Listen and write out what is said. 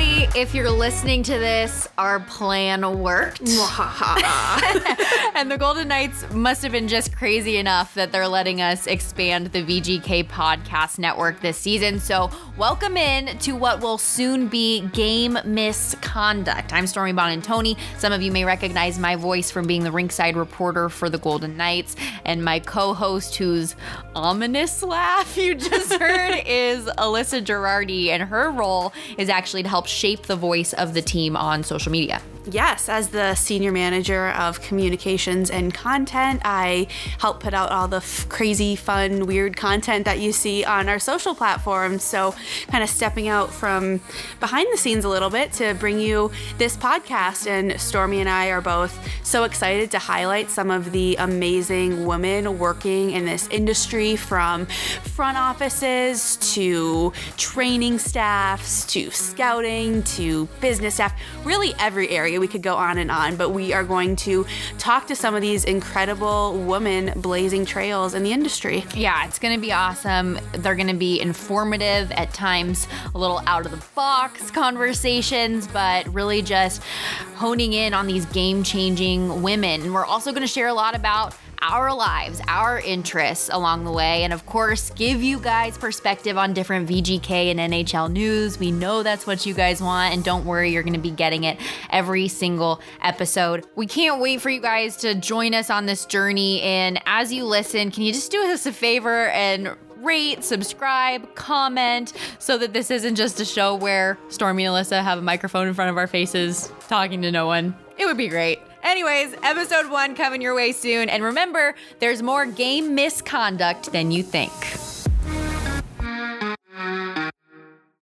if you're listening to this, our plan worked. and the Golden Knights must have been just crazy enough that they're letting us expand the VGK podcast network this season. So, welcome in to what will soon be Game Misconduct. I'm Stormy Buonantony. Some of you may recognize my voice from being the rinkside reporter for the Golden Knights, and my co host, whose ominous laugh you just heard, is Alyssa Girardi, and her role is actually to help shape the voice of the team on social media. Yes, as the senior manager of communications and content, I help put out all the f- crazy, fun, weird content that you see on our social platforms. So, kind of stepping out from behind the scenes a little bit to bring you this podcast. And Stormy and I are both so excited to highlight some of the amazing women working in this industry from front offices to training staffs to scouting to business staff, really every area. We could go on and on, but we are going to talk to some of these incredible women blazing trails in the industry. Yeah, it's going to be awesome. They're going to be informative, at times a little out of the box conversations, but really just honing in on these game changing women. And we're also going to share a lot about our lives, our interests along the way, and of course, give you guys perspective on different VGK and NHL news. We know that's what you guys want, and don't worry, you're going to be getting it every single episode. We can't wait for you guys to join us on this journey. And as you listen, can you just do us a favor and rate, subscribe, comment, so that this isn't just a show where Stormy and Alyssa have a microphone in front of our faces talking to no one? It would be great. Anyways, episode one coming your way soon. And remember, there's more game misconduct than you think.